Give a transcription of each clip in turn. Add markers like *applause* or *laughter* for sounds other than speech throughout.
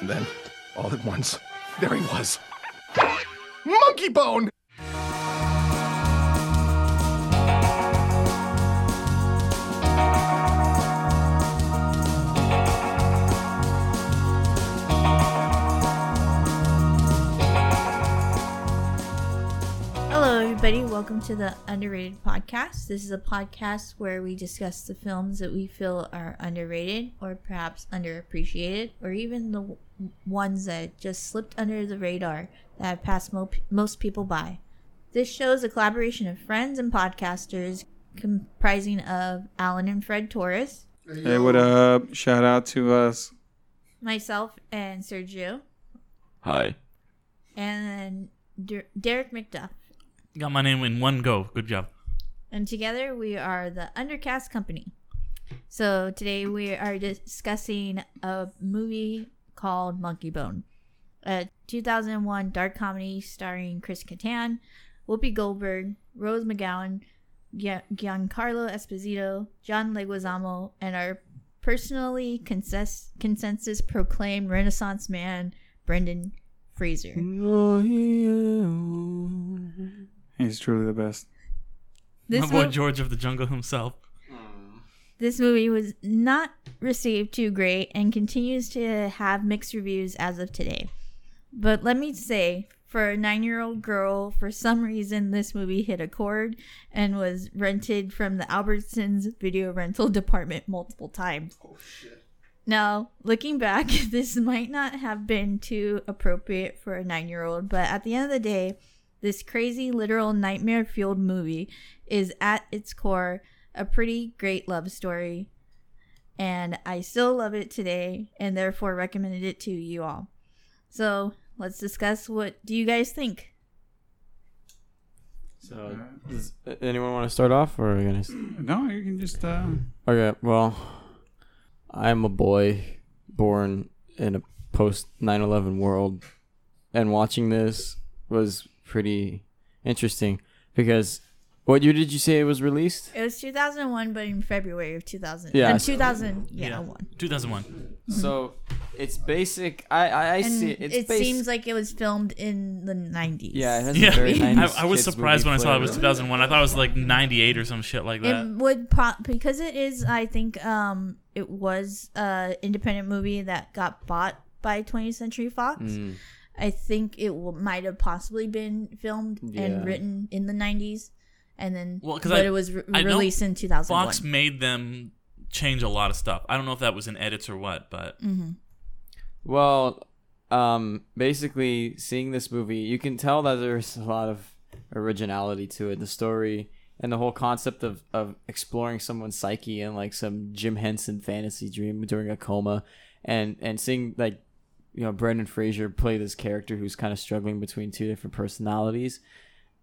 And then, all at once, there he was. Monkeybone! Welcome to the Underrated Podcast. This is a podcast where we discuss the films that we feel are underrated or perhaps underappreciated, or even the w- ones that just slipped under the radar that have passed mo- most people by. This show is a collaboration of friends and podcasters comprising of Alan and Fred Torres, Hey, what up? Shout out to us. myself and Sergio, Hi. and Der- Derick McDuff. Got my name in one go. Good job. and together we are the Undercast Company. So today we are discussing a movie called Monkeybone, a 2001 dark comedy starring Chris Kattan, Whoopi Goldberg, Rose McGowan, Giancarlo Esposito, John Leguizamo, and our personally consensus, consensus proclaimed Renaissance man, Brendan Fraser. He's truly the best. This my boy mo- George of the Jungle himself. This movie was not received too great and continues to have mixed reviews as of today. But let me say, for a nine year old girl, for some reason, this movie hit a chord and was rented from the Albertsons video rental *laughs* department multiple times. Oh, now, looking back, *laughs* this might not have been too appropriate for a nine year old, but at the end of the day, this crazy, literal nightmare fueled movie is at its core a pretty great love story. And I still love it today and therefore recommended it to you all. So let's discuss what do you guys think? So, does anyone want to start off, or are we gonna? No, you can just. Uh, Okay. Well, I'm a boy born in a post 9/11 world, and watching this was pretty interesting because what year did you say it was released? It was 2001, but in February of 2000. Yeah, Yeah, so- 2000. Yeah, one. 2001. So it's basic. I I, I see it. It's it basic. seems like it was filmed in the 90s. yeah. It has Yeah, a very 90s *laughs* I, I was surprised when I saw it was 2001. I thought it was like 98 or some shit like that. It would pro- because it is. I think um it was a independent movie that got bought by 20th Century Fox. Mm. I think it w- might have possibly been filmed Yeah. and written in the 90s, and then Well, 'cause but I- it was re- I released in 2001. Fox made them change a lot of stuff. I don't know if that was in edits or what, but hmm Well, um, basically, seeing this movie, you can tell that there's a lot of originality to it. The story and the whole concept of, of exploring someone's psyche and like some Jim Henson fantasy dream during a coma, and and seeing like you know Brendan Fraser play this character who's kind of struggling between two different personalities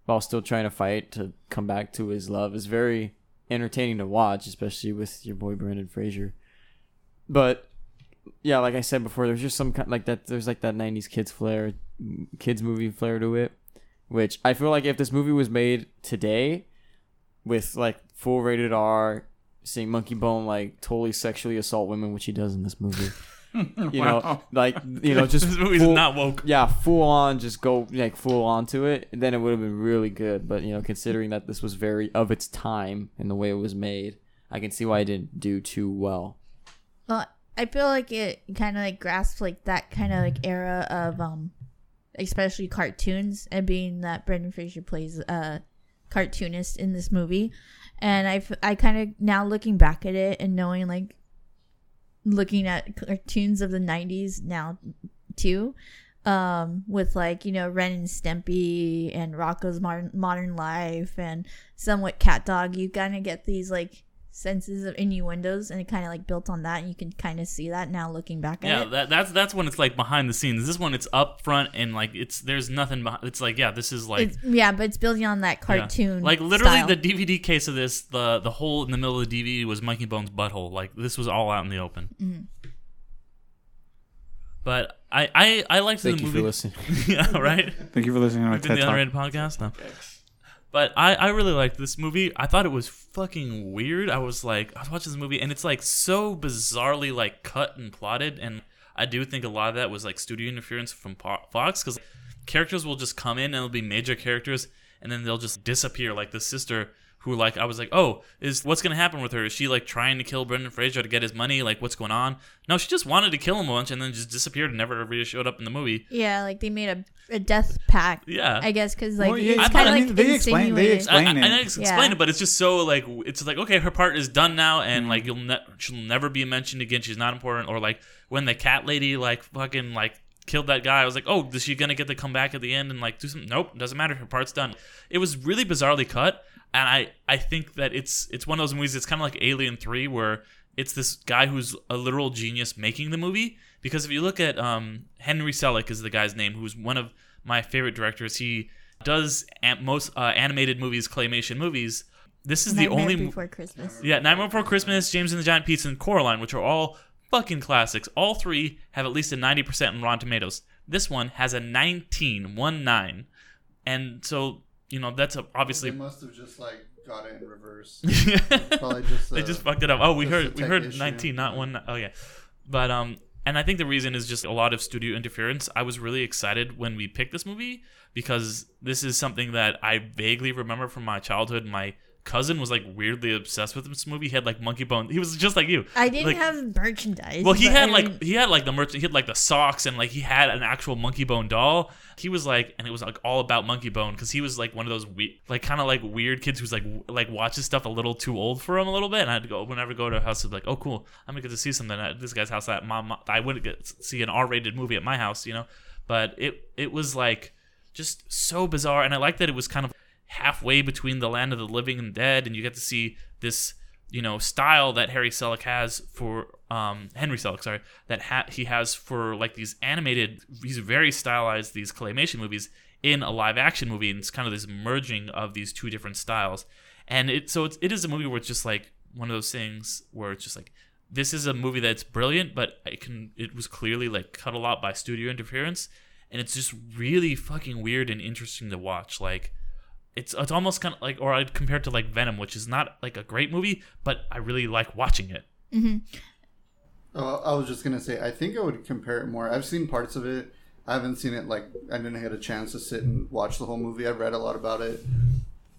while still trying to fight to come back to his love is very entertaining to watch, especially with your boy Brendan Fraser. But yeah, like I said before, there's just some kind like that. There's like that '90s kids flair, kids movie flair to it, which I feel like if this movie was made today, with like full rated R, seeing Monkeybone like totally sexually assault women, which he does in this movie, *laughs* you know, like you know, just *laughs* this movie's full- not woke. yeah, full on, just go like full on to it, then it would have been really good. But you know, considering that this was very of its time and the way it was made, I can see why it didn't do too well. Well, I feel like it kind of like grasps like that kind of like era of um, especially cartoons, and being that Brendan Fraser plays a cartoonist in this movie, and i i kind of now looking back at it and knowing like looking at cartoons of the 90s now too um with like you know ren and stimpy and rocko's modern, modern life and somewhat cat dog you kind of get these like senses of innuendos and it kind of like built on that and you can kind of see that now looking back at Yeah, it that, that's that's when it's like behind the scenes. This one, it's up front and like it's there's nothing. Behind, it's like yeah, this is like it's, yeah but it's building on that yeah. cartoon Like literally, style. the DVD case of this, the the hole in the middle of the DVD was Monkeybone's butthole. Like this was all out in the open. Mm-hmm. But I I I liked Thank the you movie. for listening. *laughs* yeah, right. thank you for listening to my We've TED the Talk. underrated podcast now. But I, I really liked this movie. I thought it was fucking weird. I was like, I was watching this movie and it's like so bizarrely like cut and plotted, and I do think a lot of that was like studio interference from Fox because characters will just come in and it'll be major characters and then they'll just disappear. Like the sister who like I was like, oh, is what's gonna happen with her? Is she like trying to kill Brendan Fraser to get his money? Like what's going on? No, she just wanted to kill him once and then just disappeared and never really showed up in the movie. Yeah, like they made a, a death pact. Yeah. I guess because like Well, yeah, it's I kind of I like mean, they explain- they insinuated. explain- I, Explain I, it. I ex- explain Yeah. it, but it's just so like it's like okay, her part is done now, Mm-hmm. and like you'll ne- she'll never be mentioned again. She's not important. Or like when the cat lady like fucking like killed that guy, I was like, oh, is she gonna get to come back at the end and like do something? Nope, doesn't matter. Her part's done. It was really bizarrely cut, and I I think that it's it's one of those movies. It's kind of like Alien Three, where it's this guy who's a literal genius making the movie. Because if you look at um, Henry Selick is the guy's name, who's one of my favorite directors. He does an- most uh, animated movies, claymation movies. This is the only Before Christmas. yeah, Nightmare Before Christmas, James and the Giant Peach, and Coraline, which are all fucking classics. All three have at least a 90% in Rotten Tomatoes. This one has a 19, one nine. And so, you know, that's a, obviously. They must have just like got it in reverse. they *laughs* Probably just, uh, just fucked it up. Oh, we heard we heard issue. 19, not one. Oh yeah, but um, and I think the reason is just a lot of studio interference. I was really excited when we picked this movie because this is something that I vaguely remember from my childhood. My cousin was like weirdly obsessed with this movie. He had like Monkeybone. He was just like you. I didn't Like- have merchandise. Well, he had I like he had like the merch. He had like the socks and like he had an actual Monkeybone doll. He was like, and it was like all about Monkeybone because he was like one of those we- like kind of like weird kids who's like w- like watches stuff a little too old for him a little bit. And I'd go whenever I go to a house, I'd be like, oh cool, I'm gonna get to see something at this guy's house that mom I wouldn't get to see an R-rated movie at my house, you know. But it it was like just so bizarre, and I like that it was kind of halfway between the land of the living and dead, and you get to see this you know style that Harry Selick has for um Henry Selick, sorry, that ha- he has for like these animated, these very stylized these claymation movies in a live action movie, and it's kind of this merging of these two different styles, and it so it's, it is a movie where it's just like one of those things where it's just like this is a movie that's brilliant, but it can it was clearly like cut a lot by studio interference, and it's just really fucking weird and interesting to watch. Like it's it's almost kind of like or I'd compare it to like Venom, which is not like a great movie, but I really like watching it. Mm-hmm. Oh, I was just gonna say, I think I would compare it more. I've seen parts of it. I haven't seen it like I didn't get a chance to sit and watch the whole movie. I've read a lot about it,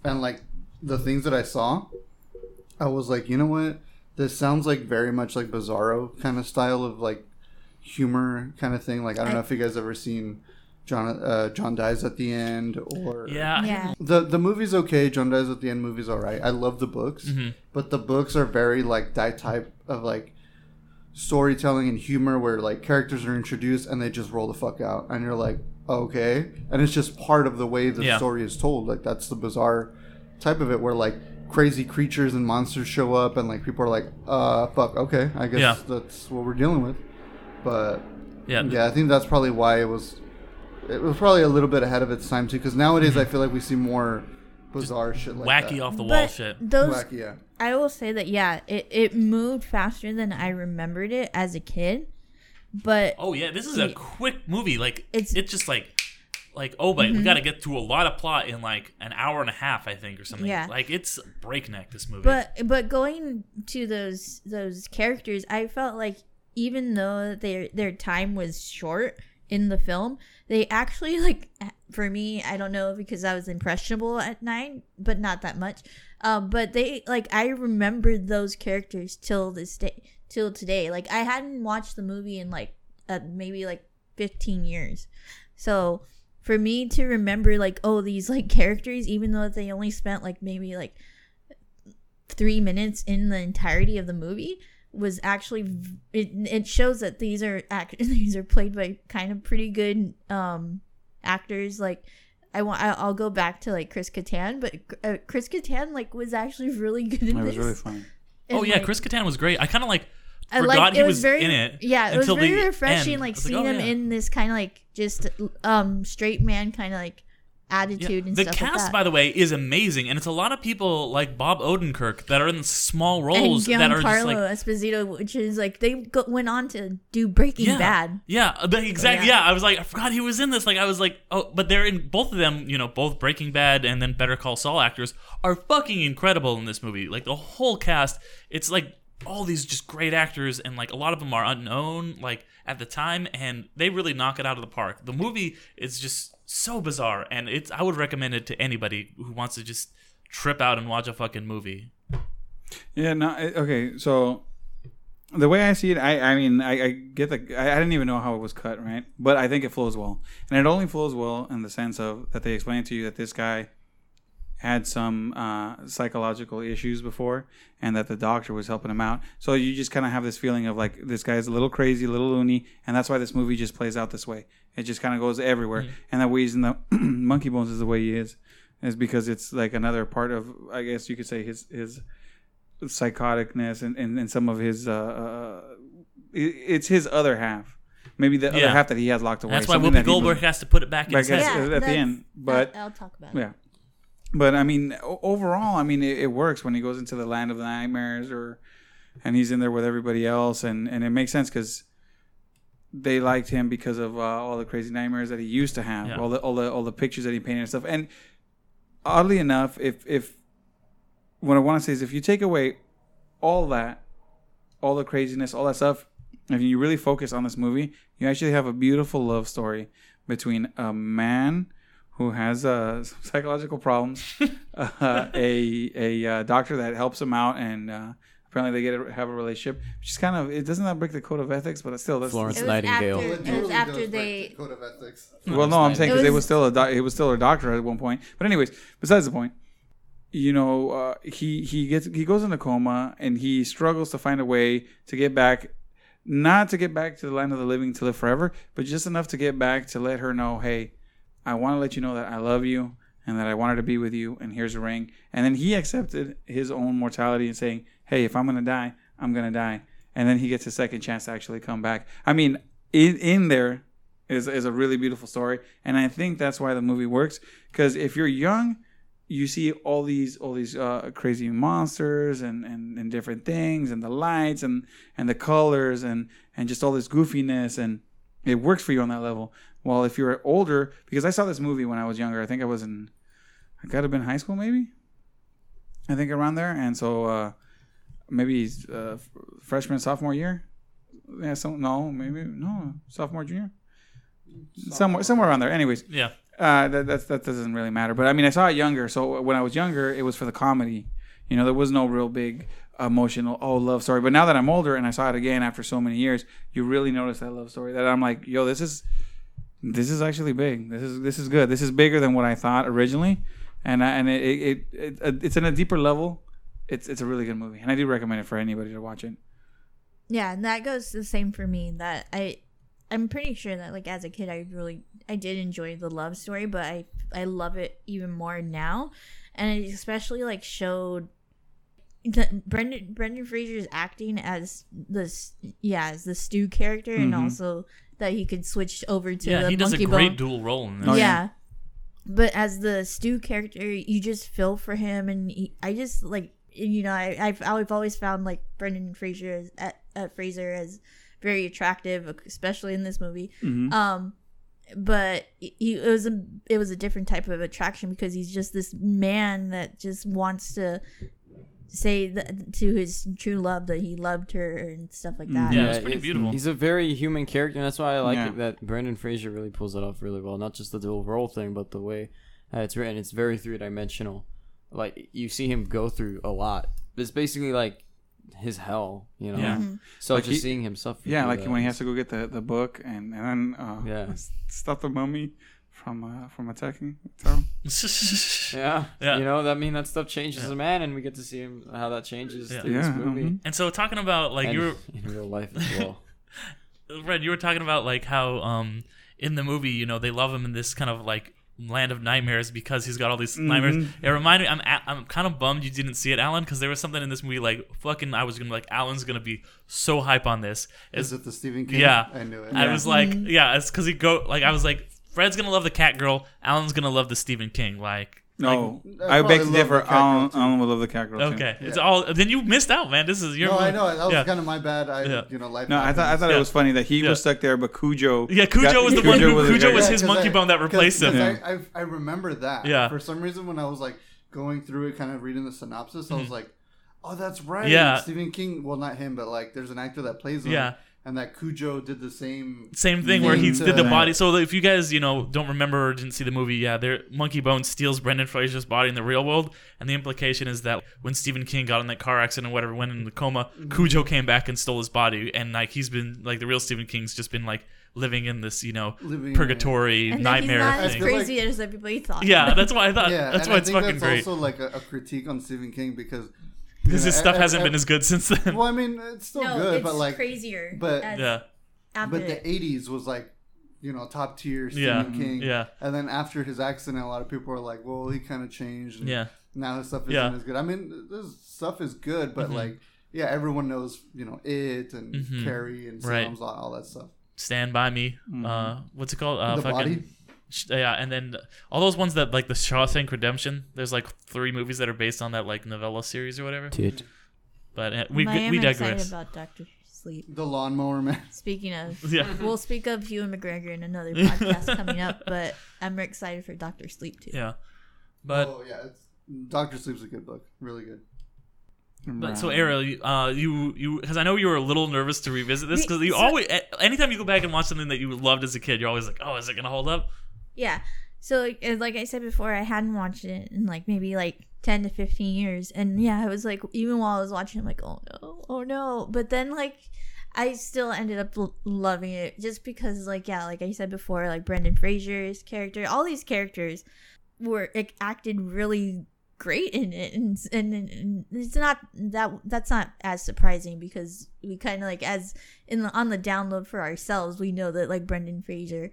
and like the things that I saw, I was like, you know what? This sounds like very much like Bizarro kind of style of like humor kind of thing. Like I don't know if you guys ever seen John uh, John dies at the end or Yeah, yeah. the the movie's okay. John dies at the end. Movie's all right. I love the books, but the books are very like that type of like storytelling and humor where like characters are introduced and they just roll the fuck out, and you're like, okay, and it's just part of the way the Yeah. story is told. Like that's the bizarre type of it where like crazy creatures and monsters show up and like people are like, uh, fuck, okay, I guess Yeah. that's what we're dealing with. But yeah, yeah, I think that's probably why it was. It was probably a little bit ahead of its time too, because nowadays I feel like we see more bizarre shit like wacky that. off the wall But shit. those, Wacky, yeah. I will say that yeah, it it moved faster than I remembered it as a kid, but Oh yeah, this is a quick movie. Like It's- Mm-hmm. it's just like like oh, but we got to get through a lot of plot in like an hour and a half, I think, or something. Yeah. like it's breakneck. This movie. But but going to those those characters, I felt like even though their their time was short in the film, they actually *laughs* like for me, I don't know because I was impressionable at nine, but not that much. Um, but they like I remembered those characters till this day, till today. Like I hadn't watched the movie in like uh, maybe like fifteen years, so for me to remember like oh these like *laughs* characters, even though they only spent like maybe like three minutes in the entirety of the movie was actually it, it shows that these are act *laughs* these are played by kind of pretty good um actors like I want I- I'll go back to like Chris Kattan but uh, Chris Kattan like was actually *laughs* really good in It this was really funny. *laughs* And, oh yeah, like, Chris Kattan was great. I kind of like I forgot like he it was, was very in it. yeah it was very the refreshing end. Like was like, seeing oh, him yeah. in this kind of like just um straight man kind of like Yeah. attitude and The stuff cast, like by the way, is amazing, and it's a lot of people like Bob Odenkirk that are in small and roles that are just Giancarlo like Esposito, which is like they go, went on to do Breaking yeah, Bad. Yeah, uh, exactly. Yeah. Yeah. I was like, I forgot he was in this. Like, I was like, oh, but they're in both of them. You know, both Breaking Bad and then Better Call Saul actors are fucking incredible in this movie. Like the whole cast, it's like all these just great actors, and like a lot of them are unknown. Like, at the time, and they really knock it out of the park. The movie is just so bizarre, and it's I would recommend it to anybody who wants to just trip out and watch a fucking movie. Yeah, no, okay. So the way I see it, I, I mean, I, I get the, I, I didn't even know how it was cut, right? But I think it flows well, and it only flows well in the sense of that they explain to you that this guy had some uh, psychological issues before, and that the doctor was helping him out. So you just kind of have this feeling of like this guy's a little crazy, a little loony, and that's why this movie just plays out this way. It just kind of goes everywhere, and that way he's in the monkey bones is the way he is, is because it's like another part of, I guess you could say his his psychoticness and, and, and some of his uh, uh it's his other half maybe the Yeah. other half that he has locked away That's why something Whoopi Goldberg has to put it back in his Back head. at- at the end, but- I'll, I'll talk about it. yeah but i mean overall i mean it, it works when he goes into the land of the nightmares or and he's in there with everybody else and and it makes sense because they liked him because of uh, all the crazy nightmares that he used to have Yeah. all the all the all the pictures that he painted and stuff and oddly enough if if what i want to say is if you take away all that all the craziness all that stuff if you really focus on this movie you actually have a beautiful love story between a man who has uh, psychological problems, *laughs* uh, a a uh, doctor that helps him out, and uh, apparently they get a, have a relationship. Which is kind of it doesn't that break the code of ethics, but still that's Florence It Nightingale. after- Well, It totally was after they- the code of ethics. well, no, I'm saying because it was- was still a doc- it was still a doctor at one point. But anyways, besides the point, you know, uh, he he gets he goes into coma and he struggles to find a way to get back, not to get back to the land of the living to live forever, but just enough to get back to let her know, hey, I want to let you know that I love you and that I wanted to be with you, and here's a ring. And then he accepted his own mortality and saying, hey, if I'm gonna die, I'm gonna die. And then he gets a second chance to actually come back. I mean, in in there is is a really beautiful story, and I think that's why the movie works. Because if you're young, you see all these all these uh, crazy monsters and, and, and different things, and the lights and and the colors and and just all this goofiness, and it works for you on that level. While if you're older, because I saw this movie when I was younger, I think I was in, I gotta have been high school maybe. I think around there, and so uh, maybe uh, freshman sophomore year. Yeah, so no, maybe no sophomore junior, somewhere somewhere around there. Anyways, Yeah. uh, that that's, that doesn't really matter. But I mean, I saw it younger, so when I was younger, it was for the comedy. You know, there was no real big emotional oh love story. But now that I'm older and I saw it again after so many years, you really notice that love story. That I'm like, yo, this is this is actually big. This is this is good. This is bigger than what I thought originally, and I, and it, it, it, it it's in a deeper level. It's it's a really good movie, and I do recommend it for anybody to watch it. Yeah, and that goes the same for me. That I, I'm pretty sure that like as a kid, I really I did enjoy the love story, but I I love it even more now, and it especially like showed. The, Brendan Brendan Fraser's acting as this yeah as the Stu character and Mhm. also that he could switch over to Yeah, the he does a great bone. dual role in this. Oh, yeah. yeah. But as the Stu character, you just feel for him, and he, I just like you know I I've, I've always found like Brendan Fraser as at, at Fraser as very attractive, especially in this movie. Mhm. Um, but he it was a it was a different type of attraction because he's just this man that just wants to say that, to his true love that he loved her and stuff like that. Yeah, it's pretty beautiful. He's a very human character, and that's why I like Yeah. it that Brendan Fraser really pulls it off really well. Not just the dual role thing, but the way uh, it's written. It's very three dimensional. Like you see him go through a lot. It's basically like his hell, you know. Yeah. So Like just he- seeing him suffer. Yeah, like that when he has to go get the, the book and, and then uh, Yeah. *laughs* s- stop the mummy from uh, from attacking. So, *laughs* Yeah, Yeah. You know, that mean that stuff changes a man, and we get to see him how that changes Yeah. Yeah, this movie. mhm. And so talking about like and you were *laughs* in real life as well. *laughs* Red, you were talking about like how um in the movie, you know, they love him in this kind of like land of nightmares because he's got all these nightmares. It reminded me, I'm a- I'm kind of bummed you didn't see it, Alan, because there was something in this movie like fucking. I was gonna be like, Alan's gonna be so hype on this. Is it the Stephen King? Yeah. I knew it. I was like, yeah, it's because he go like I was like, Fred's gonna love the Cat Girl, Alan's gonna love the Stephen King. Like, no, I I, beg to differ. the cat girl, Alan, too. Alan would love the cat girl. too. okay, it's all. Then you missed out, man. This is your. no, I know that was Yeah. kind of my bad. I, Yeah. you know, life. No, I thought I thought Yeah. it was funny that he Yeah. was stuck there, but Cujo. Yeah, Cujo got- was the one who- the Cujo guy- was his 'cause monkey I- bone that replaced him. 'cause I, I, I remember that. Yeah. For some reason, when I was like going through it, kind of reading the synopsis, I was mm. like, "Oh, that's right." Yeah. Stephen King. Well, not him, but like, there's an actor that plays him. Yeah. And that Cujo did the same. Same thing where he did the to- body. So if you guys, you know, don't remember or didn't see the movie, yeah, there Monkeybone steals Brendan Fraser's body in the real world, and the implication is that when Stephen King got in that car accident, or whatever, went in the coma, mm-hmm. Cujo came back and stole his body, and like he's been like the real Stephen King's just been like living in this, you know, Living- purgatory And then he's nightmare not as thing. feel crazy as everybody thought. yeah, that's why I thought. Yeah, that's and why I it's think fucking that's great also like a, a critique on Stephen King because because you his know, stuff hasn't been as good since then. Well, I mean, it's still no, good, it's but like, crazier. but- as- yeah, after but the '80s was like, you know, top tier Stephen Yeah, King. yeah. And then after his accident, a lot of people were like, "Well, he kind of changed." And yeah, Now his stuff isn't Yeah. as good. I mean, this stuff is good, but Mhm. like, yeah, everyone knows, you know, it and Mhm. Carrie and Right. Psalms, all, all that stuff. Stand by Me. Uh, what's it called? Uh, the fucking, body. Sh- Yeah, and then all those ones that like the Shawshank Redemption. There's like three movies that are based on that like novella series or whatever. Dude. But uh, we I am we excited about Doctor Sleep. The Lawnmower Man. *laughs* Speaking of, Yeah. we'll speak of Ewan McGregor in another podcast coming up, *laughs* but I'm excited for Doctor Sleep too. Yeah, but oh yeah, it's, Doctor Sleep's a good book. Really good. but so Ariel, you, uh, you you because I know you were a little nervous to revisit this because you So- always a- anytime you go back and watch something that you loved as a kid, you're always like, oh, is it gonna hold up? Yeah. So like, I said before, I hadn't watched it in like maybe like ten to fifteen years, and yeah, I was like, even while I was watching, I'm like, oh no, oh no. But then like, I still ended up l- loving it just because like yeah, like I said before, like Brendan Fraser's character, all these characters were acted really great in it, and, and and it's not that that's not as surprising because we kind of like as in the on the download for ourselves, we know that like Brendan Fraser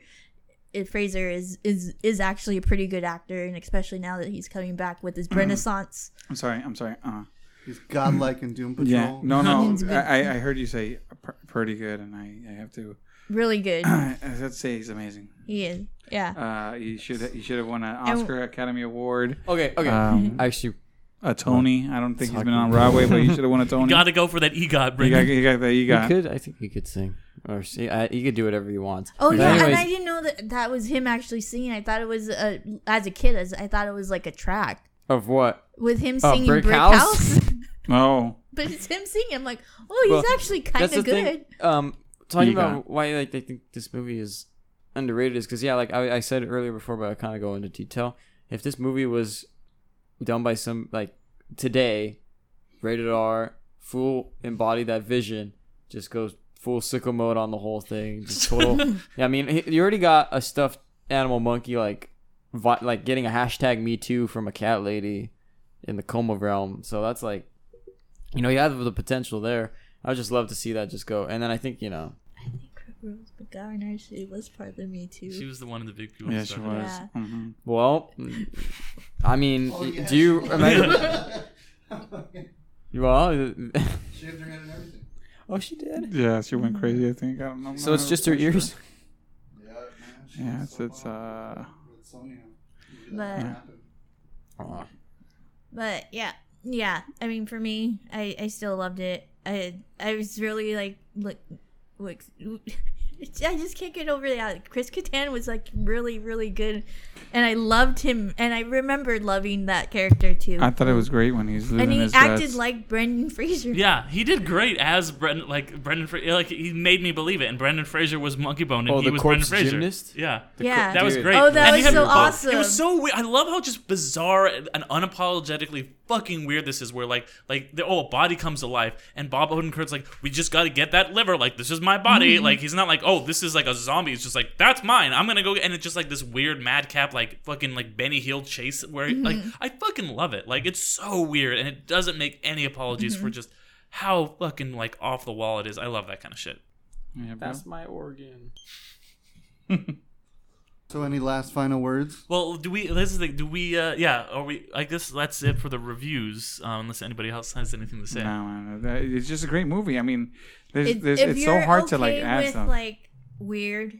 Fraser is is is actually a pretty good actor, and especially now that he's coming back with his Renaissance. I'm sorry. I'm sorry. Uh, He's godlike in Doom Patrol. yeah. No, no. I, I heard you say pr- pretty good, and I, I have to. Really good, *clears throat* I'd say he's amazing. he is. Yeah, Uh, you should you should have won an And- Oscar Academy Award, Okay, okay. Um, Actually, a Tony. I don't think he's been on about- Broadway, but you should have won a *laughs* Tony. you Got to go for that EGOT, You got, you got that. You he could. I think he could sing, or see, I, he could do whatever you want. Oh But yeah, and I didn't know that that was him actually singing. I thought it was a, as a kid. As I thought it was like a track Of what? with him Oh, singing Brick Brick, House? House. *laughs* Oh, but it's him singing. I'm like, oh, he's Well, actually kind of good. thing. Um, talking You got about why like they think this movie is underrated is because yeah, like I, I said earlier before, but I kind of go into detail. If this movie was done by some like today, rated R, full embody that vision, just goes full sicko mode on the whole thing, just *laughs* total. yeah, I mean, he- you already got a stuffed animal monkey like, vi- like getting a hashtag Me Too from a cat lady in the coma realm. So that's like, you know, you have the potential there. I would just love to see that just go. And then I think you know, I think Rose McGowan actually was part of the me too. She was the one of the big people. yeah, she was. Yeah. hmm well, I mean, Oh, yeah, do you *laughs* she- remember? *laughs* well, She had her head and everything. Oh, she did. Yeah, she went crazy. I think. I don't know. So it's just her ears. Yeah, man. Yeah, it's so it's uh. But- That happened. Aw. But yeah, yeah. I mean, for me, I I still loved it. I I was really like like like. *laughs* I just can't get over that. Chris Kattan was like really, really good, and I loved him. And I remember loving that character too. I thought it was great when he's and he his acted dress. like Brendan Fraser. Yeah, he did great as Brendan. Like Brendan, Fra- like he made me believe it. And Brendan Fraser was Monkeybone, and Oh, he the was Brendan Fraser. gymnast? Yeah, Yeah. that was great. Oh, that And was he had- so awesome. It was so weird. I love how just bizarre and unapologetically fucking weird this is. Where like, like the oh, a body comes to life, and Bob Odenkirk's like, we just got to get that liver. Like this is my body. Mm-hmm. Like he's not like, oh, this is like a zombie. It's just like that's mine. I'm gonna go. get-" And it's just like this weird madcap, like fucking like Benny Hill chase. Where like Mm-hmm. I fucking love it. Like it's so weird, and it doesn't make any apologies Mm-hmm. for just how fucking like off the wall it is. I love that kind of shit. Yeah. That's my organ. *laughs* So, any last final words? Well, do we? This is the. Do we? uh Yeah. Are we? I guess that's it for the reviews. Um, unless anybody else has anything to say. No, man, that- it's just a great movie. I mean, there's, It- there's, if it's so you're hard to like okay add with stuff. like weird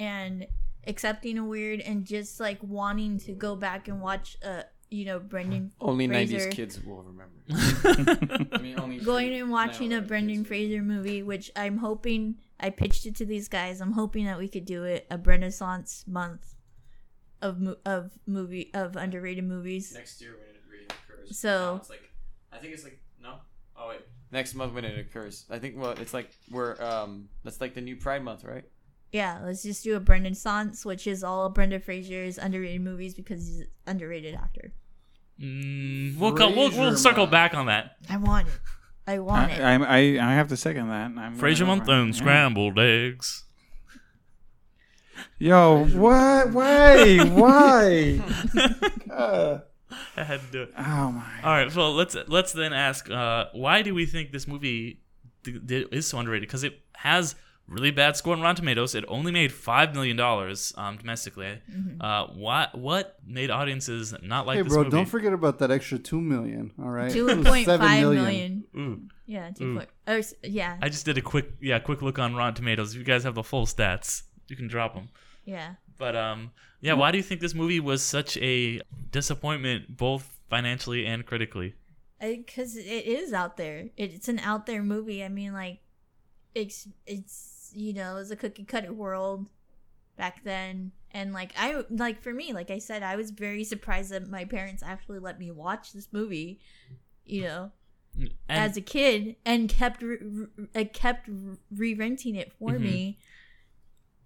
and accepting a weird and just like wanting to go back and watch uh you know Brendan Only Fraser. '90s kids will remember. *laughs* I mean, only going and watching a Brendan Fraser movie, which I'm hoping I pitched it to these guys. I'm hoping that we could do it a Renaissance month of mo- of movie of underrated movies. next year when it reoccurs. So- Now it's like, I think it's like no. Oh wait, next month when it occurs. I think well, it's like we're um that's like the new Pride Month, right? Yeah, let's just do a Brendan Sance, which is all of Brendan Fraser's underrated movies because he's an underrated actor. Mm, we'll, come, we'll we'll circle back on that. I want it. I want it. I, I, I have to second that. I'm Fraser month and yeah. scrambled eggs. Yo, what? Why? Why? *laughs* Uh, *laughs* I had to do it. oh my. All right, Well, let's let's then ask, uh, why do we think this movie d- d- is so underrated? Because it has really bad score on Rotten Tomatoes. It only made five million dollars um, domestically. Uh, what what made audiences not like Hey, this bro, movie? don't forget about that extra two million. All right, Two *laughs* It was point seven five million. million. Ooh, Yeah, two Ooh. point. Or, yeah, I just did a quick yeah quick look on Rotten Tomatoes. If you guys have the full stats, you can drop them. yeah. But um, yeah, why do you think this movie was such a disappointment, both financially and critically? because it is out there. It's an out there movie. I mean, like, it's it's you know, it's a cookie cutter world back then, and like I like for me, like I said, I was very surprised that my parents actually let me watch this movie. You know, And, as a kid, and kept re- re- uh, kept re renting it for Mhm. me,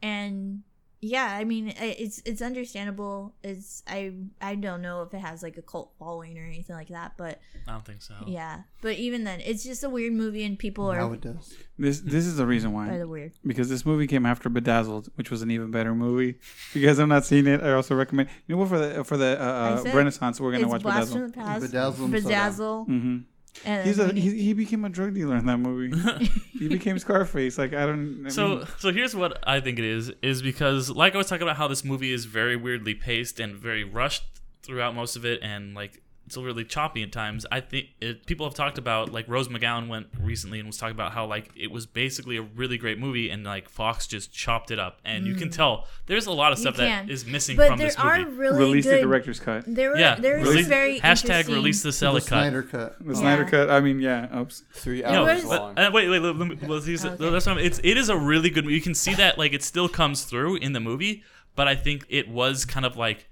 and yeah, I mean, it's it's understandable. It's I I don't know if it has like a cult following or anything like that, but I don't think so. yeah, but even then, it's just a weird movie, and people Now are it does. This this is the reason why by why. the weird. Because this movie came after Bedazzled, which was an even better movie. If you guys have not seen it, I also recommend. You know what? For the for the uh, uh, Renaissance, we're gonna watch Blast from Bedazzled. the Past, Bedazzle and Soda. Bedazzle, and He's a he, he became a drug dealer in that movie. *laughs* he became Scarface. Like I don't. I So mean, so here's what I think it is is because like I was talking about how this movie is very weirdly paced and very rushed throughout most of it and like it's really choppy at times. I think it, people have talked about like Rose McGowan went recently and was talking about how like it was basically a really great movie and like Fox just chopped it up and you can tell there's a lot of stuff that is missing but from there this are movie. really release good. the director's cut. There were yeah, there release, very hashtag interesting- release the The Selick cut. Snyder cut. The Snyder Yeah. cut. I mean, yeah. Oops. Three No, hours was- but, long. uh, wait, wait, let, let me, let's use it. Okay. That's what it's it is a really good. movie. You can see that like it still comes through in the movie, but I think it was kind of like,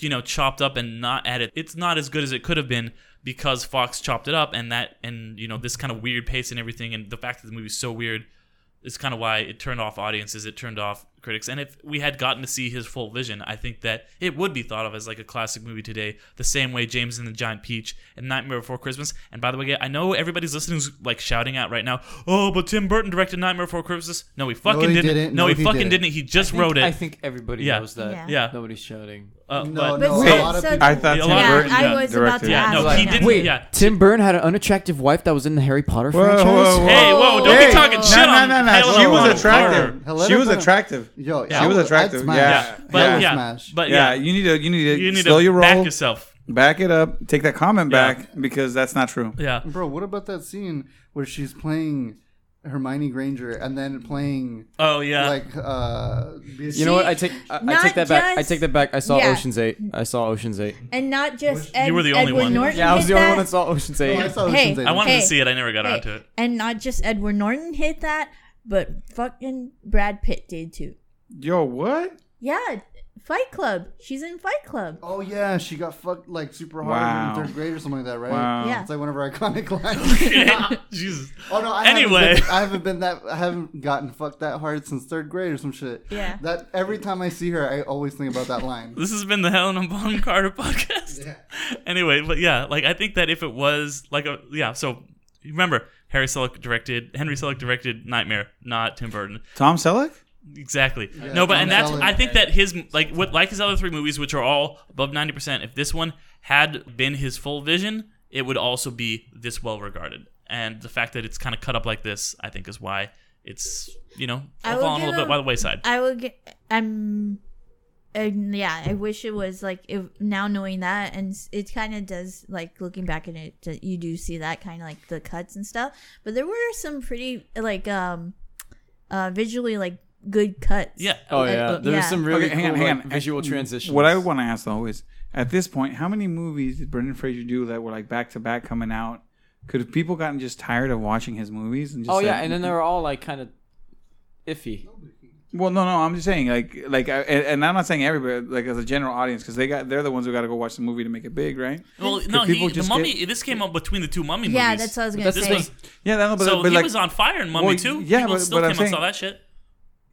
you know, chopped up and not added. It's not as good as it could have been because Fox chopped it up, and that and you know this kind of weird pace and everything, and the fact that the movie's so weird is kind of why it turned off audiences. It turned off critics, and if we had gotten to see his full vision, I think that it would be thought of as like a classic movie today, the same way James and the Giant Peach and Nightmare Before Christmas. And by the way, I know everybody's listening who's like shouting out right now, "Oh, but Tim Burton directed Nightmare Before Christmas." No, he fucking he didn't. didn't. No, No, he, he fucking didn't. didn't. He just think- wrote it. I think everybody Yeah. knows that. Yeah. Yeah. Nobody's shouting. Uh, No, but- no, But a so- lot of so- people. I thought Yeah, Tim a lot of- Burton I was about directed to it. Yeah, no, he didn't. Wait, yeah. Tim Burton had an unattractive wife that was in the Harry Potter Whoa, franchise. whoa, whoa. Hey, whoa! Don't Hey, be talking shit no, on no, no. Helena She was attractive. She was attractive. Yo, Yeah. She was I'd attractive. smash. Yeah. Yeah, but I'd yeah, smash. but Yeah, yeah, you need to you need to you need slow to your back yourself. back it up, take that comment Yeah. back because that's not true. Yeah, Bro, what about that scene where she's playing Hermione Granger and then playing Oh yeah. like uh You know what? I take I, I Not take that back. I just- take that back. I saw Yeah. Ocean's Eight. I saw Ocean's Eight. and not just Ed, You were the only Edward one. Norton. Yeah, I was hit the only that. one that saw Ocean's Eight. Oh, I saw Hey, Ocean's Eight. I wanted Hey, to see it. I never got Hey, onto it. and not just Edward Norton hit that, but fucking Brad Pitt did too. Yo, what? Yeah, Fight Club. She's in Fight Club. Oh yeah, she got fucked like super hard Wow. in third grade or something like that, right? Wow. Yeah. It's like one of our iconic *laughs* lines. Oh, Jesus. Oh no! I Anyway. haven't been, I haven't been that. I haven't gotten fucked that hard since third grade or some shit. Yeah. That every time I see her, I always think about that line. This has been the Helena Bonham Carter podcast. Yeah. *laughs* Anyway, but yeah, like I think that if it was like a yeah, so remember Harry Selick directed Henry Selick directed Nightmare, not Tim Burton. Tom Selleck? Exactly. no, but and that's Selleck. I think that his like what like his other three movies, which are all above ninety percent. If this one had been his full vision, it would also be this well regarded. And the fact that it's kind of cut up like this, I think, is why it's you know I will fallen a little bit by the wayside. I would get. I'm. And yeah, I wish it was like if now knowing that, and it kind of does like looking back at it, you do see that kind of like the cuts and stuff. But there were some pretty like um, uh, visually like good cuts. Yeah. Oh yeah. Uh, There's yeah. some really okay, hang cool, hang on. visual transitions. What I want to ask though is, at this point, how many movies did Brendan Fraser do that were like back to back coming out? Could have people gotten just tired of watching his movies? And just oh yeah, and then they're all like kind of iffy. Well, no, no. I'm just saying, like, like, I, and I'm not saying everybody, like, as a general audience, because they got they're the ones who got to go watch the movie to make it big, right? Well, no, he, the mummy. Get, this came up between the two mummy movies. Yeah, that's what I was gonna this say. Was, yeah, no, but, so but, he like, was on fire in Mummy well, too. Yeah, people but, still but came I'm saying, and saw that shit.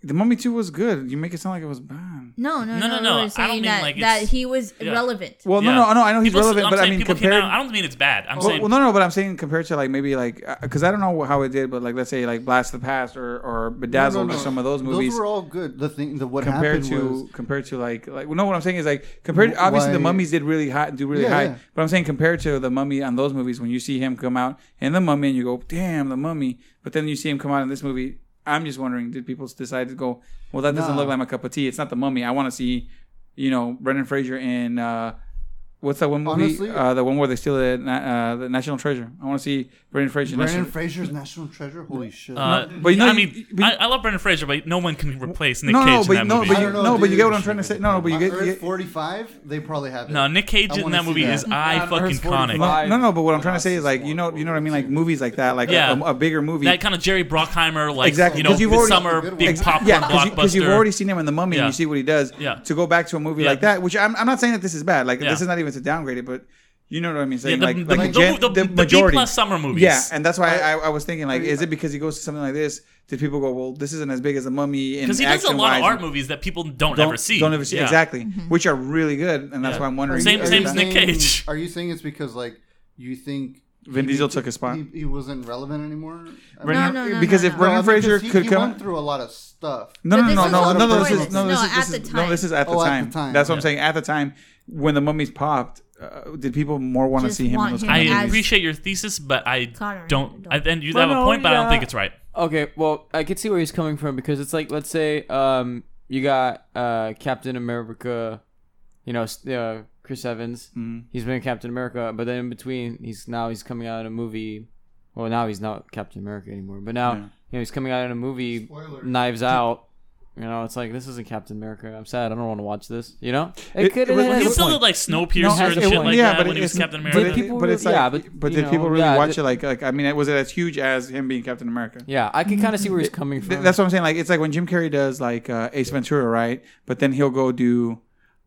The Mummy Two was good. You make it sound like it was bad. No, no, no, no. no, no. We saying I don't mean that, like that he was yeah. relevant. Well, no, Yeah. no, no. I know he's People- relevant, I'm but I mean compared. out- I don't mean it's bad. I'm Well, saying well, no, no, but I'm saying compared to like maybe like uh, because I don't know how it did, but like let's say like Blast the Past or or Bedazzled or some of those movies. Those were all good. The thing, the what compared happened to was compared to like like well, no what I'm saying is like compared Wh- obviously the mummies did really high do really Yeah, high yeah. but I'm saying compared to the mummy on those movies when you see him come out in the mummy and you go damn the mummy but then you see him come out in this movie I'm just wondering, did people decide to go? Well, that doesn't no. look like my cup of tea. It's not the mummy. I want to see, you know, Brendan Fraser and uh, What's that one movie? Honestly, uh, the one where they steal the, uh, the National Treasure. I want to see Brendan Fraser. Brendan National... Fraser's National Treasure. Holy uh, shit! Uh, no, but you know, I mean, but, I, I, love Brendan Fraser, but no one can replace Nick no, Cage no, but, in that no, movie. But you, know, no, dude, but you get what I'm trying to say. No, no, but you get, get forty-five. They probably have. It. No, Nick Cage in that movie that. is eye fucking conic. No, no, but what I'm trying to say is like you know, you know what I mean, like movies like that, like yeah. a, a, bigger movie, that kind of Jerry Bruckheimer, like exactly. you know, summer big popcorn blockbuster. Because you've already seen him in The Mummy, and you see what he does. Yeah. To go back to a movie like that, which I'm not saying that this is bad. Like this is not even it's a downgrade, but you know what I mean? Saying, yeah, the, like, the, like the, gen, the, the, majority. B plus summer movies. Yeah, and that's why I, I, was thinking like, is it because he goes to something like this? Did people go, well, this isn't as big as a Mummy? Because he does a lot of art movies that people don't, don't ever see. Don't ever see yeah. exactly, mm-hmm. which are really good, and that's yeah. why I'm wondering. Same, same as Nick Cage. Are you saying it's because like you think? Vin Diesel took his spot. He, he, wasn't relevant anymore. No, no, no, because no, if no. Brendan Fraser could he come, went through a lot of stuff. No, no, no, no, no, no. This is no. No, this is at the time. That's what I'm saying. At the time, when the mummies popped, uh, did people more want to see him in those him I appreciate your thesis, but I Connor, don't. I, and you have no, a point, but I don't think it's right. Okay, well, I could see where he's coming from because it's like, let's say, um, you got uh, Captain America, you know, uh, Chris Evans. Mm. He's been Captain America, but then in between, he's now he's coming out in a movie. Well, now he's not Captain America anymore, but now Yeah. you know he's coming out in a movie, Knives Out, you know, it's like this isn't Captain America. I'm sad. I don't want to watch this. You know, it, it could. It, it, it, still did like Snowpiercer no, and shit like yeah, that but when he was Captain America. Did people but it's like, yeah, but, but did know, people really yeah, watch did, it? Like, like I mean, was it as huge as him being Captain America? Yeah, I can kind of see where he's coming from. That's what I'm saying. Like, it's like when Jim Carrey does like uh, Ace Ventura, right? But then he'll go do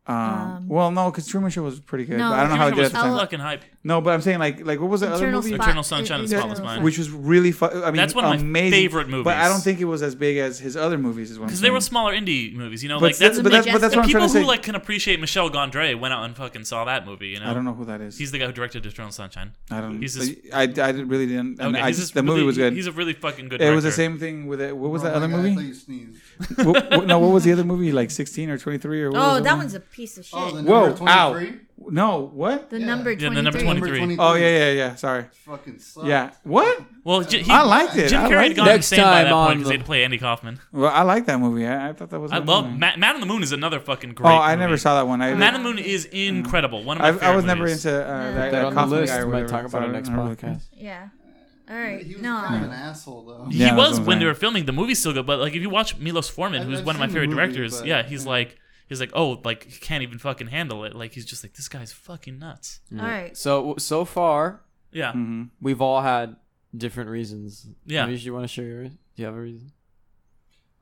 um, Um, well, no, because Truman Show was pretty good. No, but I don't know how it the time. was fucking hype. No, but I'm saying like like what was the other movie? Spot- Eternal Sunshine of the Spotless Mind. Which was really fun. I mean, That's one of my amazing. favorite movies. But I don't think it was as big as his other movies. Is one Because they were smaller indie movies, you know, like that's, but that's, but that's the what I'm people who like can appreciate Michel Gondry went out and fucking saw that movie, you know. I don't know who that is. He's the guy who directed Eternal Sunshine. I don't. He's this- I I didn't- really didn't. Okay, I just, the movie was good. He's a really fucking good. It was the same thing with it. What was that other movie? what, what, no, what was the other movie? Like 16 or 23 or what? Oh, was that one? one's a piece of oh, shit. Oh, the number Whoa, 23? ow. No, what? The Yeah. number Yeah, the number 23. Oh, yeah, yeah, yeah. Sorry. Fucking sucks. Yeah. What? Well, J- he, I liked it. Jim Carrey had gone Next insane by time that point on because he had to play Andy Kaufman. Well, I like that movie. I, I thought that was. I love movie. Ma- Man on the Moon is another fucking great. Oh, I never saw that one. I, Man on the Moon is mm. incredible. One of my I, favorite I was never movies. into uh, that, that, that on the list. guy We might talk about it next podcast. Yeah. All right. He was no. kind of an asshole though. Yeah, he was when they were filming the movie still good, but like if you watch Milos Forman, who's I've one of my favorite movie, directors, but, yeah, he's yeah. like he's like, oh, like he can't even fucking handle it. Like he's just like this guy's fucking nuts. All right. So so far, yeah, mm-hmm, we've all had different reasons. Yeah. Maybe you want to share yours? Do you have a reason?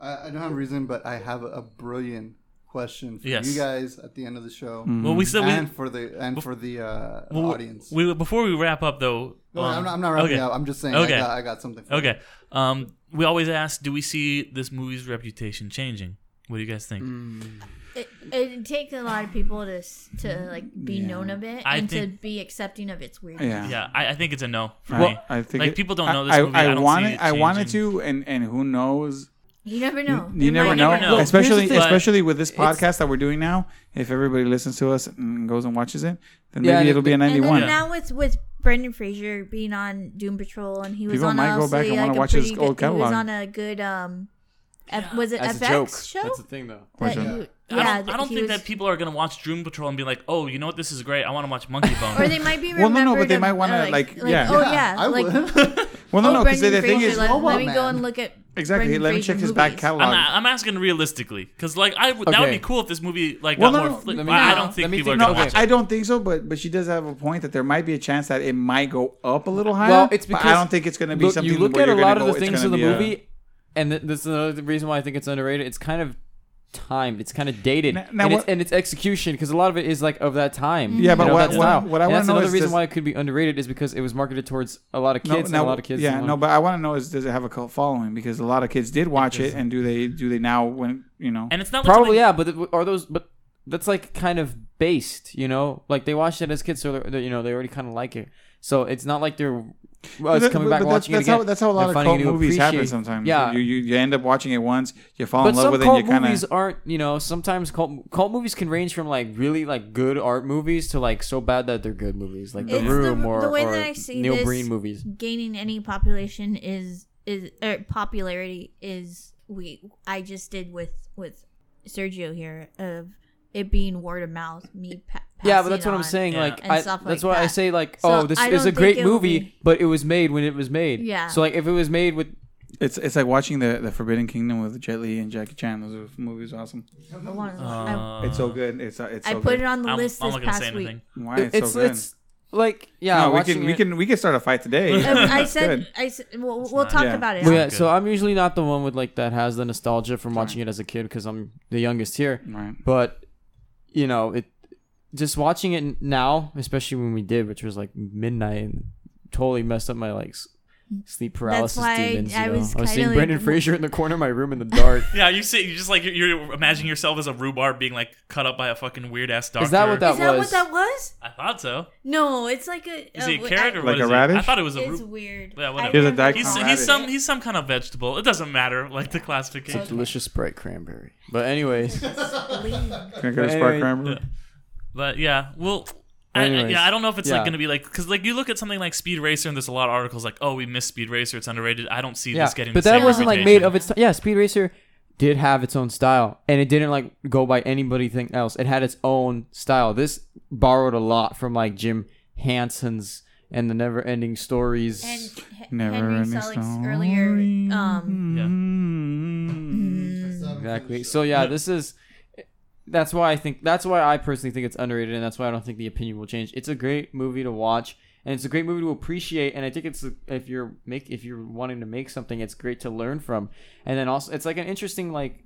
I, I don't have a reason, but I have a brilliant question for yes. you guys at the end of the show. Well, we said and we, for the and for the uh, well, audience. We before we wrap up though. No, um, I'm, not, I'm not wrapping okay. up. I'm just saying. Okay. I, got, I got something. okay. Um, we always ask, do we see this movie's reputation changing? What do you guys think? Mm. It, it, takes a lot of people to to like be yeah. known of it and think, to be accepting of its weirdness. Yeah, yeah I, I think it's a no for well, me. I think like it, people don't know this I, movie. I, I, I wanted, I wanted to, and and who knows you never know. You, you never, know. never, know. Well, especially especially with this podcast that we're doing now. If everybody listens to us and goes and watches it, then yeah, maybe it'll be a ninety-one. Now with with Brendan Fraser being on Doom Patrol, and he was People on might go back and like watch his good, old catalog. He was on a good um, F, was it As FX show? That's the thing, though. Yeah, I don't, I don't think was... that people are going to watch Doom Patrol and be like, "Oh, you know what? This is great. I want to watch Monkey *laughs* Bone." or they might be well, no, no, but they might want to like, like, like, yeah, oh yeah, yeah. like *laughs* Well, no, no, oh, because the thing is, let, oh, let me go and look at Exactly. Let me check his back catalog. I'm, I'm asking realistically, because like I would that would be cool if this movie like Well, got no, more. fl- me- I don't think people think- are no, gonna watch it. I, don't think so. But but she does have a point that there might be a chance that it might go up a little higher. Well, it's because I don't think it's going to be look, something. you look at a lot of the things in the movie, and this is another reason why I think it's underrated. It's kind of timed. It's kind of dated, Now- now and, what- it's, and it's execution because a lot of it is like of that time. Yeah, you but know, what- that what- what I wanna know another is reason does- why it could be underrated is because it was marketed towards a lot of kids and a lot of kids. Yeah, no, but I want to know is does it have a cult following? Because a lot of kids did watch it, and do they do they now when you know? And it's not Probably something- yeah, but th- are those but that's like kind of based, you know? Like they watched it as kids, so they're, they're, you know they already kind of like it. So it's not like they're well, it's coming but- back but watching that's, it again. How, that's how a lot of finding cult movies happen sometimes. Yeah. you, you you end up watching it once, you fall But in love with it, cult and you kind movies of aren't, you know, sometimes cult cult movies can range from like really like good art movies to like so bad that they're good movies, like The It's the- Room or, the way or that I see Neil this- Breen movies. gaining any population is is or popularity is we I just did with with Sergio here of it being word of mouth me pa- Yeah, but that's what I'm on. saying. Yeah. Like, And I, stuff that's like why I say like, So oh, this I is don't a great think it will movie, be- but it was made when it was made. Yeah. So like, if it was made with it's it's like watching the the Forbidden Kingdom with Jet Li and Jackie Chan. Those are movies awesome. I, wanna- I, Uh, it's so good. It's uh, it's I so put good. it on the I'm, list I'm this not gonna past say week. Why it's, it's so good. it's like yeah, no, we watching can we it- can we can start a fight today. *laughs* Um, I It's said good. I said we'll, we'll talk Yeah. about it. Well, yeah, so I'm usually not the one with like that has the nostalgia from watching it as a kid because I'm the youngest here. Right. But you know, it just watching it now, especially when we did, which was like midnight, and totally messed up my like s- sleep paralysis why demons. You I know? was I was kinda seeing like- Brendan Fraser in the corner of my room in the dark. *laughs* Yeah, you see, you just like you're, you're imagining yourself as a rhubarb being like cut up by a fucking weird ass doctor. Is that what that Is that was? what that was? I thought so. No, it's like a. Is he a w- carrot I- or Like what a is he? I radish? thought it was a. It's Ru- weird. Yeah, I whatever. Here's a never- daikon he's radish. he's some he's some kind of vegetable. It doesn't matter like the classification. It's a delicious bright cranberry. But anyways, *laughs* Can I get a But spark anyway- cranberry? But yeah, well, I, I- yeah, I don't know if it's yeah. like going to be like because like you look at something like Speed Racer and there's a lot of articles like, oh, we miss Speed Racer, it's underrated. I don't see yeah, this getting. but the that same wasn't like made of its. Yeah, Speed Racer did have its own style, and it didn't like go by anybody thing else. It had its own style. This borrowed a lot from like Jim Henson's and the Never Ending Stories. And H- Never Henry ending Selick's earlier. Um, Exactly. So yeah, this is that's why I think that's why I personally think it's underrated, and that's why I don't think the opinion will change. It's a great movie to watch, and it's a great movie to appreciate. And I think it's if you're make if you're wanting to make something, it's great to learn from. And then also, it's like an interesting like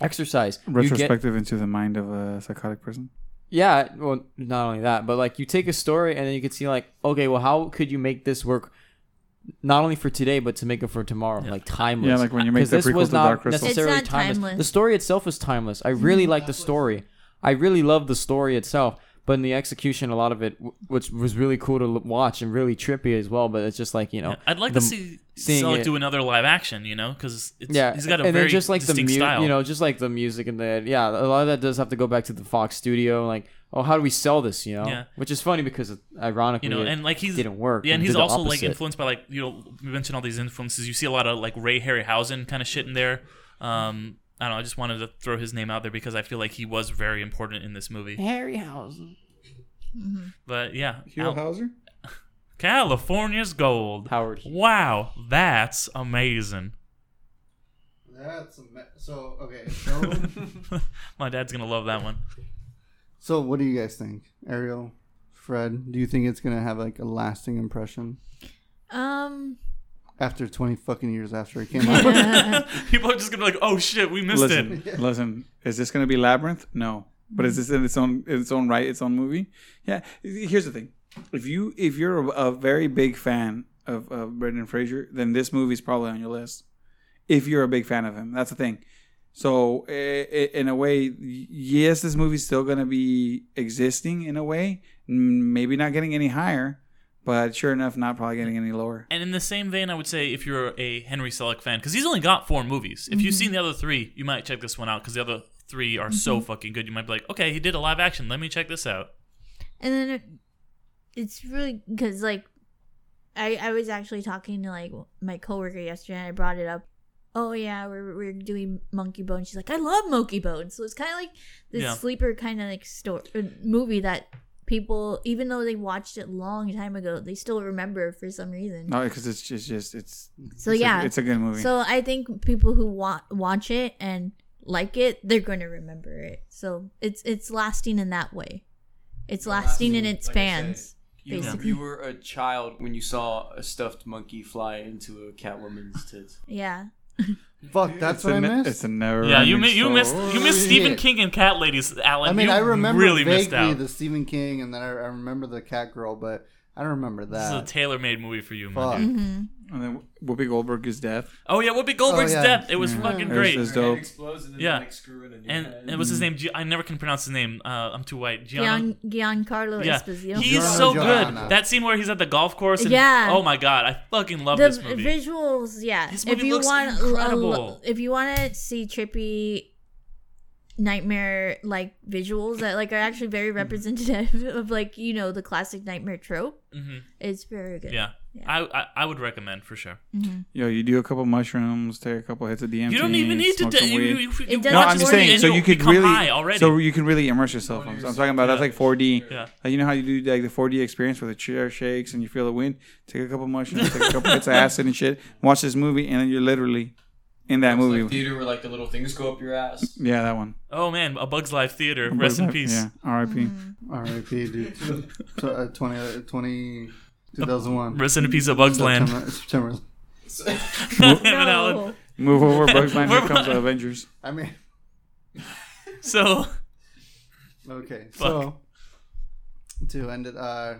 exercise. You get- Retrospective into the mind of a psychotic person. yeah, well, not only that, but like you take a story and then you can see like, okay, well, how could you make this work? Not only for today, but to make it for tomorrow, like timeless. Yeah, like when you make the this prequel was to not Dark Crystal. It's not timeless. timeless. The story itself is timeless. I really mm. like the story. I really love the story itself, but in the execution, a lot of it, which was really cool to watch and really trippy as well. But it's just like you know, Yeah, I'd like the- to see seeing it- do another live action, you know, because yeah, he's got a and very just like the distinct mu- style. you know, just like the music and the yeah, a lot of that does have to go back to the Fox studio. Like, oh, how do we sell this? You know, Yeah. which is funny because it, ironically, you know, and like he's didn't work. Yeah, and and he's also like influenced by like you know we mentioned all these influences. You see a lot of like Ray Harryhausen kind of shit in there. Um, I don't know. I just wanted to throw his name out there because I feel like he was very important in this movie. Harryhausen. But yeah, Hugh Al- Howser? *laughs* California's gold. Howard Wow, that's amazing. That's a me- so okay. So, *laughs* My dad's gonna love that one. So what do you guys think, Ariel, Fred? Do you think it's gonna have like a lasting impression um, after twenty fucking years after it came *laughs* out? *laughs* People are just gonna be like, "Oh shit, we missed Listen, it." *laughs* listen. Is this going to be Labyrinth? No. But is this in its own in its own right, its own movie? Yeah. Here's the thing: if you if you're a, a very big fan of, of Brendan Fraser, then this movie's probably on your list. If you're a big fan of him, that's the thing. So i- i- in a way, yes, this movie's still going to be existing in a way. Maybe not getting any higher, but sure enough, not probably getting any lower. And in the same vein, I would say if you're a Henry Selick fan, because he's only got four movies. If you've seen mm-hmm. the other three, you might check this one out because the other three are so mm-hmm. fucking good. You might be like, okay, he did a live action. Let me check this out. and then it, it's really because like I I was actually talking to like my coworker yesterday and I brought it up. Oh yeah, we're we're doing Monkeybone. She's like, I love Monkeybone. So it's kind of like this Yeah. sleeper kind of like story uh, movie that people, even though they watched it long time ago, they still remember for some reason. No, because it's just just it's. So it's a- yeah, it's a good movie. So I think people who want watch it and like it, they're going to remember it. So it's it's lasting in that way. It's lasting in its fans. You, basically. you were a child when you saw a stuffed monkey fly into a catwoman's tits. Yeah. *laughs* Fuck, that's It's what a I ne- missed. It's a never. Yeah, you mi- you missed you missed Stephen Shit. King and Cat Ladies, Alan. I mean, you I remember really missed vaguely out. the Stephen King, and then I, I remember the cat girl, but I don't remember that. This is a tailor-made movie for you, my Fuck. dude. Mm-hmm. And then Whoopi Goldberg's death. Oh yeah, Whoopi Goldberg's yeah. death. It was Yeah. fucking It was- great. it was dope. Yeah. and and what's his name? Gi- I never can pronounce his name. Uh, I'm too white. Gianno. Gian, Giancarlo Yeah, Esposito. he's Gianno so Gianna. good. That scene where he's at the golf course. And, Yeah. Oh my god, I fucking love the this movie. The visuals, yeah. This if movie you looks want, a- a- incredible. if you want to see trippy nightmare like visuals that like are actually very Mm-hmm. representative *laughs* of like you know the classic nightmare trope, Mhm. it's very good. Yeah, Yeah. I, I I would recommend for sure. Yo, you do a couple mushrooms, take a couple hits of DMT. You don't even need to. smoke Do, some you, weed. you, you, It No, I'm just saying. So you'll could really, so you can really immerse yourself. I'm, I'm talking about that's like 4D. Yeah. Like, you know how you do like the 4D experience where the chair shakes and you feel the wind. Take a couple mushrooms, take a couple hits of *laughs* acid and shit. Watch this movie, and then you're literally in that movie. Like theater where like the little things go up your ass. yeah, that one. oh man, A Bug's Life Theater. Rest in peace. Yeah, R.I.P. R.I.P. dude. *laughs* Tw- uh, 20, uh, 20, 2001. Rest in peace, A Bug's Land. September, *laughs* September. Damn Alan. No. Move over, Bugs *laughs* Land. Here comes the Avengers. I mean, So okay. Fuck. So, to end it, uh,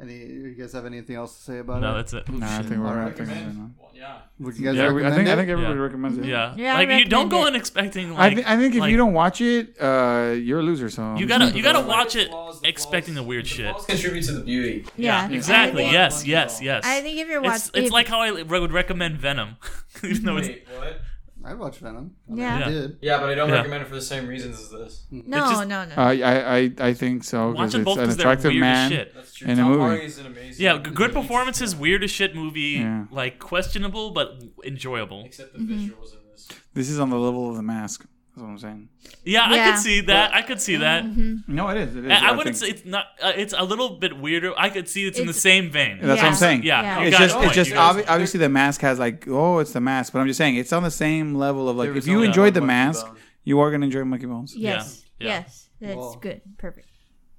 any you guys have anything else to say about it? no, it? that's it. Nah, I think we're Alright. wrapping up. Well, yeah. Would you guys Yeah, we- I recommend think I it? think everybody Yeah. recommends it. Yeah, Yeah, I like you don't recommend go it. in expecting I, like. th- I think if like- you don't watch it, uh, you're a loser. So You gotta you gotta watch it Flaws, the expecting flaws- the weird the shit. flaws contribute to the beauty. Yeah, exactly. I think, Yes, yes, yes. I think if you're it's, watching, it's like how I re- would recommend Venom, *laughs* even though it's Wait, what? I'd watch Venom. I Yeah. I Yeah. did. Yeah, but I don't Yeah. recommend recommend it for the same reasons as this. no, just- no, no. Uh, I, I I think so watch because them it's both an because they're attractive weird man. as shit. That's true. In a Tom movie. Hardy is an amazing. Yeah, g- good movie. performances, weird as shit movie, Yeah. like questionable but enjoyable. Except the Mm-hmm. visuals in this. This is on the level of the mask. That's what I'm saying. Yeah, I could see that. I could see that. No, it is. It is. I, I wouldn't say it's not. Uh, it's a little bit weirder. I could see it's, in the same vein. That's what Yeah. I'm saying. Yeah, Yeah. you It's just, a it's just You got a obvi- obviously the mask has like, oh, it's the mask, but I'm just saying it's on the same level of like, if you enjoyed the mask, Bone. you are gonna enjoy Monkeybones. yes, Yeah. yes, that's Well- good, perfect.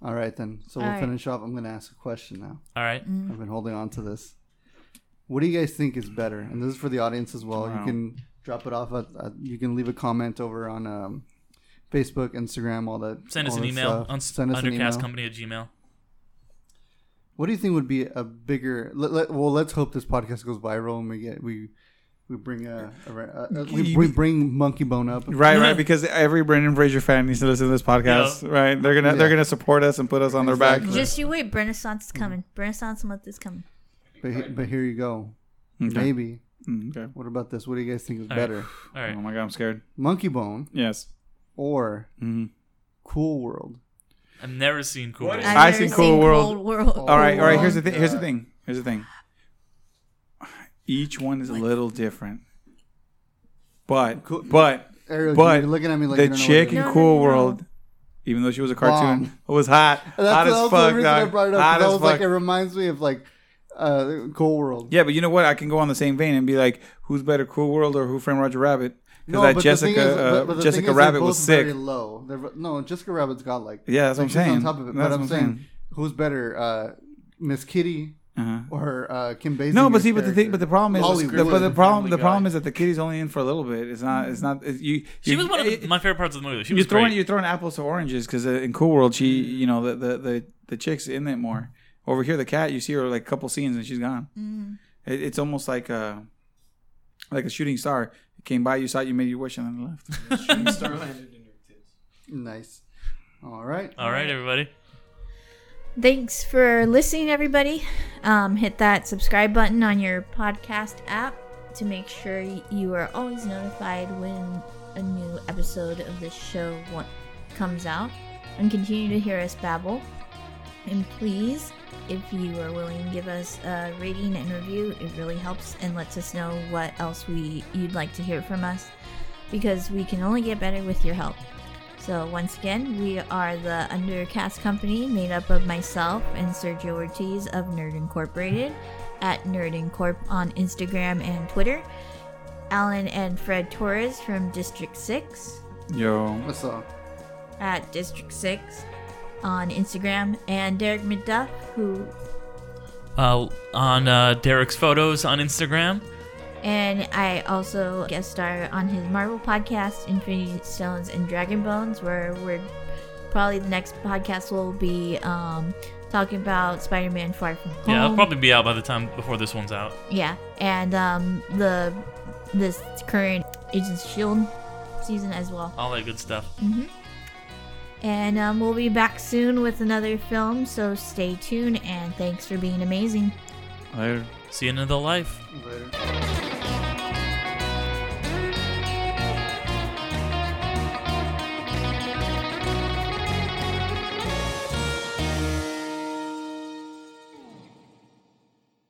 All right, then. So we'll All right. finish off. I'm going to ask a question now. All right. Mm. I've been holding on to this. What do you guys think is better? And this is for the audience as well. Wow. You can drop it off. At, at, you can leave a comment over on um, Facebook, Instagram, all that. Send us an email on Send us an email. undercastcompany at gmail. What do you think would be a bigger? Let, let, well, let's hope this podcast goes viral and we get we we bring a, a, a, a we, we bring Monkeybone up. Right, right. Because every Brendan Fraser fan needs to listen to this podcast, right? They're gonna they're gonna support us and put us on their back. Just you wait, Renaissance is coming. Mm-hmm. Renaissance month is coming. But, he- but here you go. Okay. Maybe. Mm, okay. What about this? What do you guys think is All right. better? All right. Oh my god, I'm scared. Monkeybone Yes. or hmm Cool World? I've never seen Cool. What World. is- I've I never seen Cool World. Cold World. All right, all right. Here's the thing. Here's the thing. Here's the thing. Each one is a little different, but Cool- but Ariel, But you're looking at me like the you don't know chick what it in No, is. Cool no, no. World, even though she was a cartoon, Bomb. was hot, That's, hot as that's the fuck, reason I dog. brought it up. Hot 'cause I as was fuck. like, it reminds me of like uh, Cool World. Yeah, but you know what? I can go on the same vein and be like, who's better, Cool World or Who Framed Roger Rabbit? Because that but Jessica is- uh, but- but Jessica is Rabbit was sick. Very low. They're, no, Jessica Rabbit's got like Yeah, that's what I'm saying. On top of it, That's but I'm what saying, who's better, uh, Miss Kitty Uh-huh. or uh, Kim Basinger? No, but see, but the thing, but the problem is, Hollywood. the, but the problem, the problem is that the kitty's only in for a little bit. It's not, it's not. It's, you, She was one of the, it- my favorite parts of the movie. She you're was throwing great. you're throwing apples to oranges because in Cool World she you know the, the the the chick's in it more. Over here, the cat you see her like a couple scenes and she's gone. Mm-hmm. It, it's almost like a like a shooting star. It came by, you saw it, you made your wish, and then left. *laughs* Shooting star landed in your tits. nice. All right. All right, everybody. Thanks for listening, everybody. Um, hit that subscribe button on your podcast app to make sure you are always notified when a new episode of this show comes out. And continue to hear us babble. And please, if you are willing to give us a rating and review, it really helps and lets us know what else we you'd like to hear from us. Because we can only get better with your help. So once again, we are the Undercast Company, made up of myself and Sergio Ortiz of Nerd Incorporated, at Nerd Incorp on Instagram and Twitter. Alan and Fred Torres from District Six Yo, What's up? at District Six on Instagram, and Derick McDuff, who Uh, on uh, Derick's photos on Instagram, And I also guest star on his Marvel podcast, Infinity Stones and Dragon Bones, where we're probably the next podcast will be um, talking about Spider-Man Far From Home. Yeah, it'll probably be out by the time before this one's out. Yeah, and um, the this current Agents Shield season as well. All that good stuff. And um, we'll be back soon with another film, so stay tuned and thanks for being amazing. Later. See you in the life. Later.